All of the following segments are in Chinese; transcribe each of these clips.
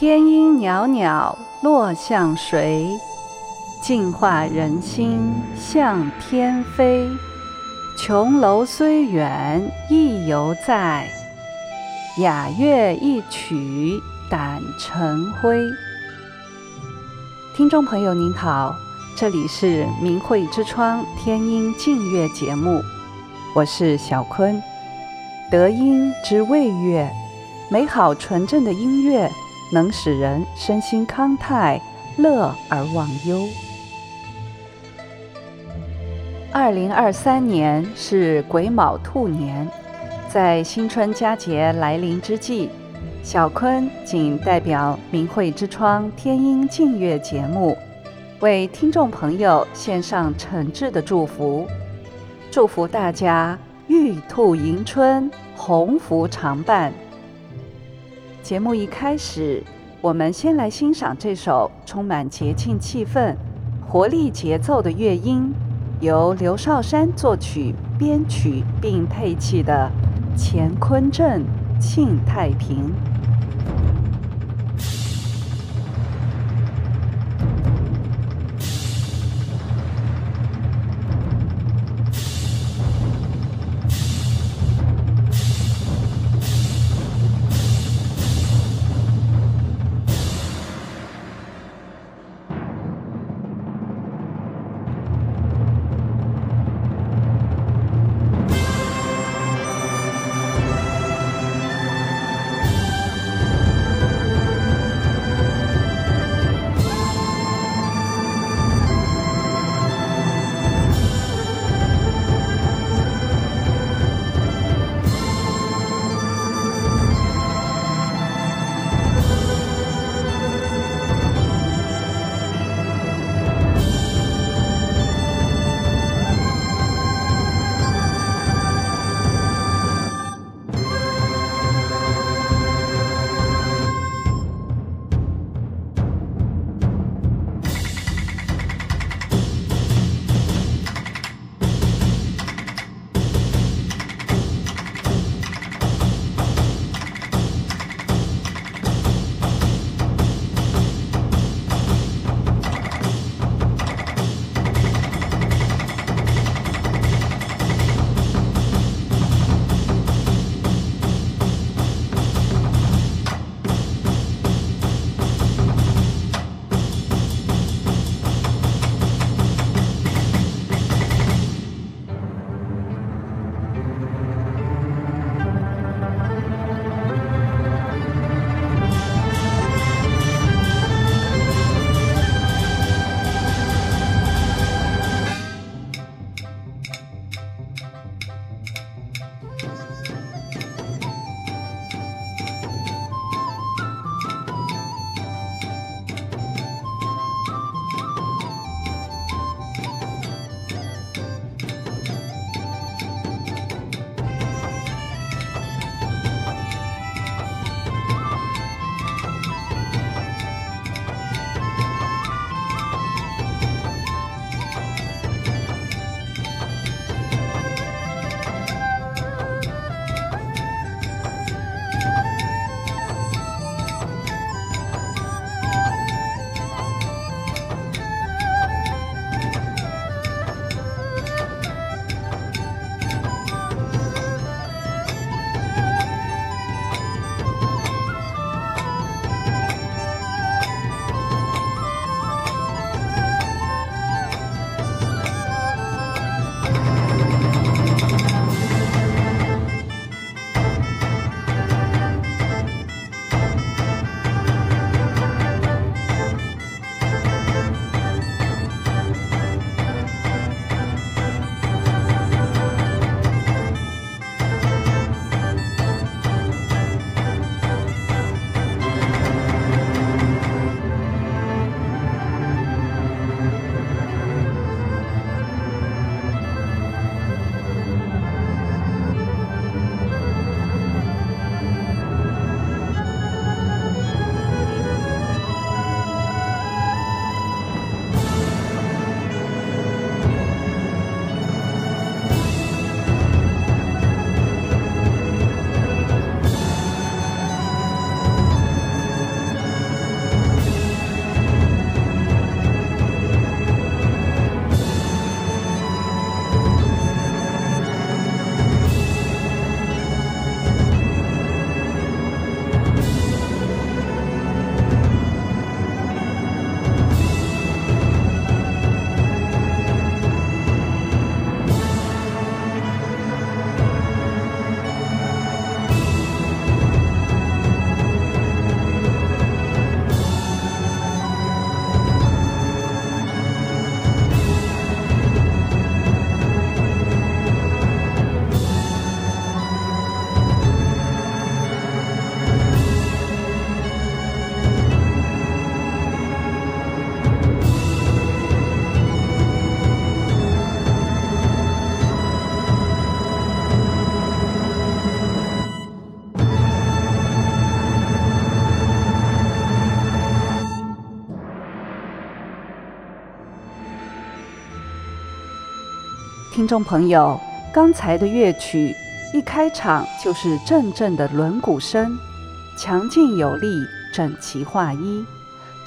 天音袅袅落向谁？净化人心向天飞。琼楼虽远意犹在，雅乐一曲胆成灰。听众朋友您好，这里是明慧之窗天音静乐节目，我是小坤。德音之谓乐，美好纯正的音乐能使人身心康泰，乐而忘忧。二零二三年是癸卯兔年，在新春佳节来临之际，小坤谨代表明慧之窗天音净月节目，为听众朋友献上诚挚的祝福，祝福大家玉兔迎春，鸿福常伴。节目一开始，我们先来欣赏这首充满节庆气氛、活力节奏的乐音。由刘少山作曲、编曲并配器的《乾坤镇，庆太平》。听众朋友，刚才的乐曲一开场就是阵阵的轮鼓声，强劲有力，整齐划一，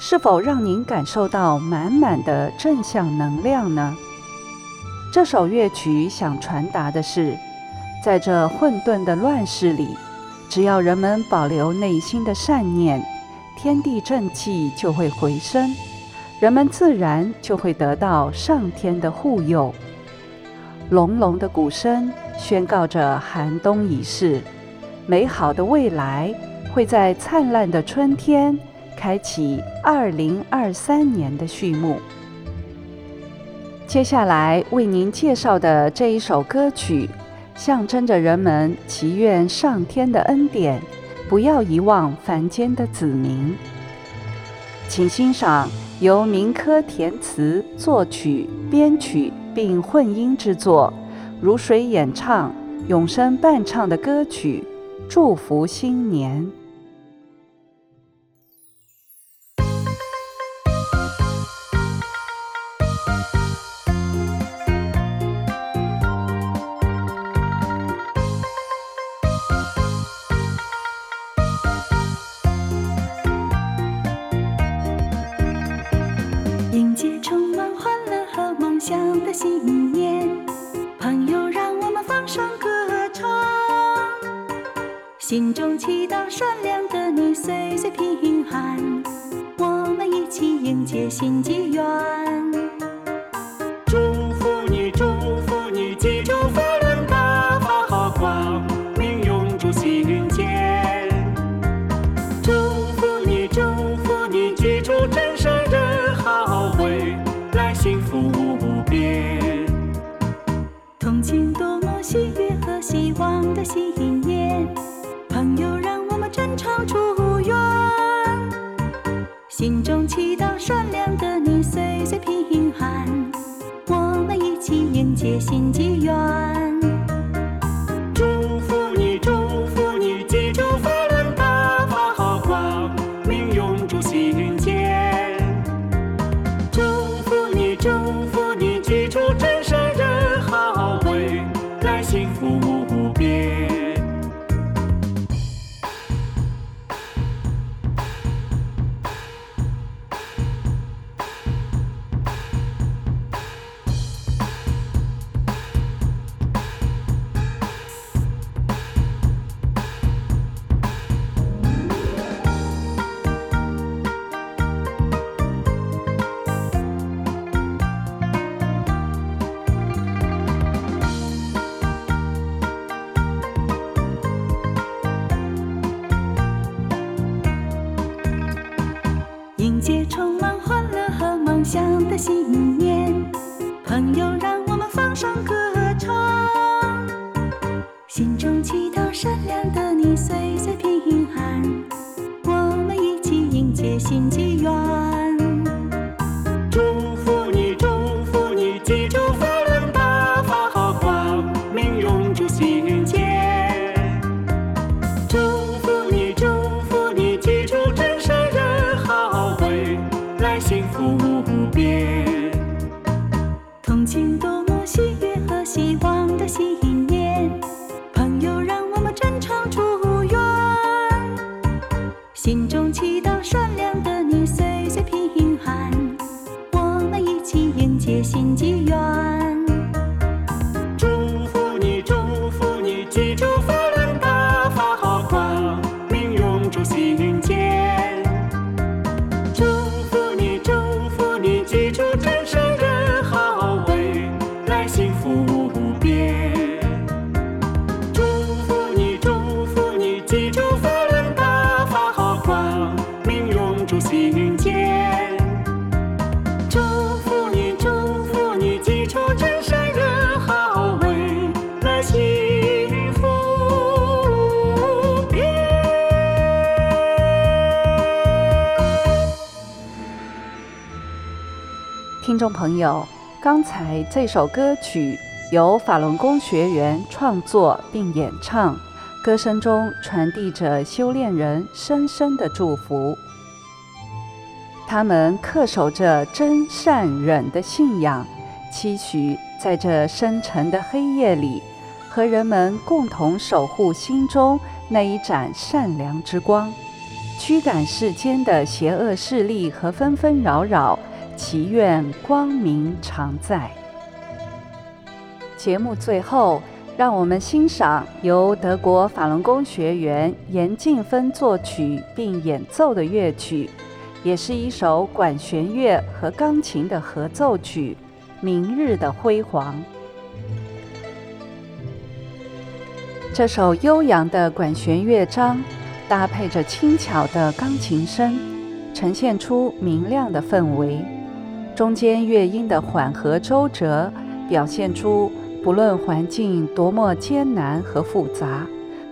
是否让您感受到满满的正向能量呢？这首乐曲想传达的是，在这混沌的乱世里，只要人们保留内心的善念，天地正气就会回升，人们自然就会得到上天的护佑。隆隆的鼓声宣告着寒冬已逝，美好的未来会在灿烂的春天开启二零二三年的序幕。接下来为您介绍的这一首歌曲，象征着人们祈愿上天的恩典，不要遗忘凡间的子民。请欣赏由铭科填词、作曲、编曲。并混音制作，如水演唱，永生伴唱的歌曲《祝福新年》。心中祈祷善良的你岁岁平安，我们一起迎接新纪元。祈祷善良的你岁岁平安，我们一起迎接新纪元。想的新年，朋友，让众朋友，刚才这首歌曲由法轮功学员创作并演唱，歌声中传递着修炼人深深的祝福。他们恪守着真善忍的信仰，期许在这深沉的黑夜里，和人们共同守护心中那一盏善良之光，驱赶世间的邪恶势力和纷纷扰扰，祈愿光明常在。节目最后，让我们欣赏由德国法轮功学员严静芬作曲并演奏的乐曲。也是一首管弦乐和钢琴的合奏曲，《明日的辉煌》。这首悠扬的管弦乐章，搭配着轻巧的钢琴声，呈现出明亮的氛围。中间乐音的缓和周折，表现出不论环境多么艰难和复杂，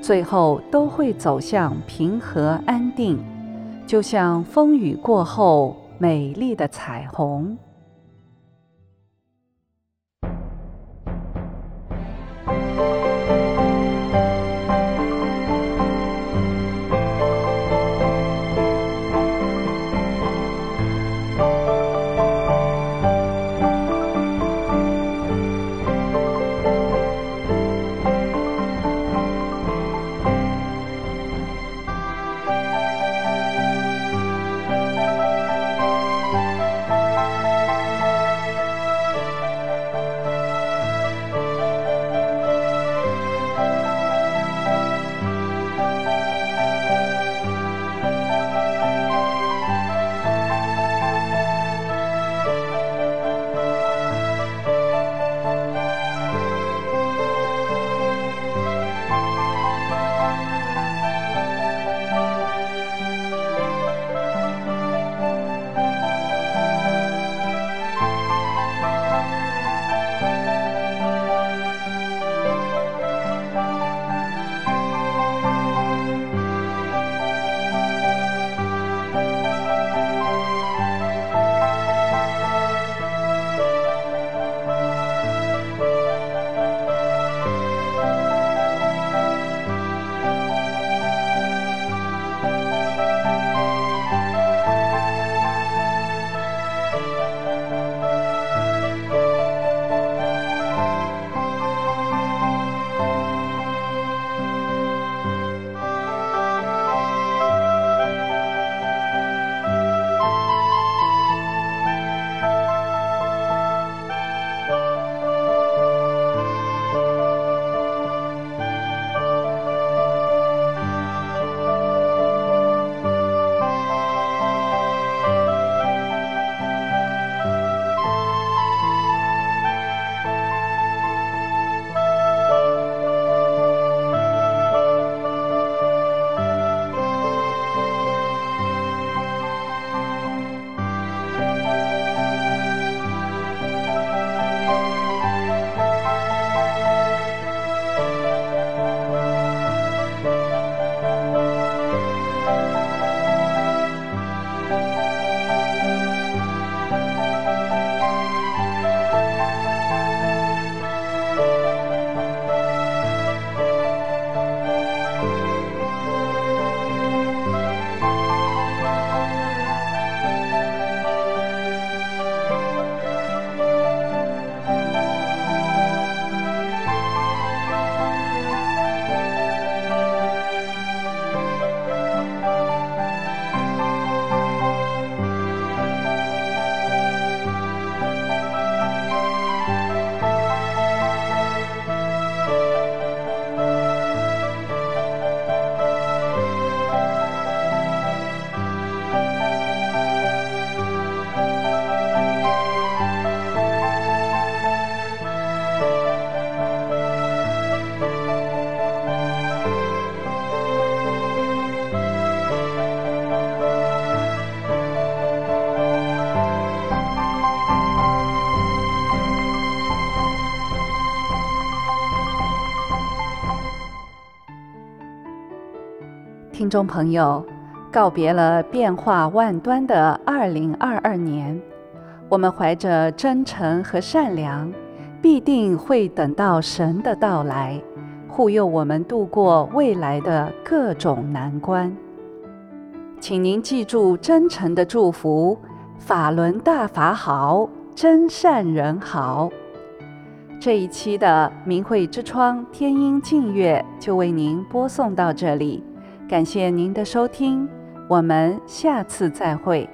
最后都会走向平和安定。就像风雨过后美丽的彩虹。众朋友，告别了变化万端的二零二二年，我们怀着真诚和善良，必定会等到神的到来，护佑我们度过未来的各种难关。请您记住真诚的祝福：法轮大法好，真善人好。这一期的明慧之窗天音净月就为您播送到这里，感谢您的收听，我们下次再会。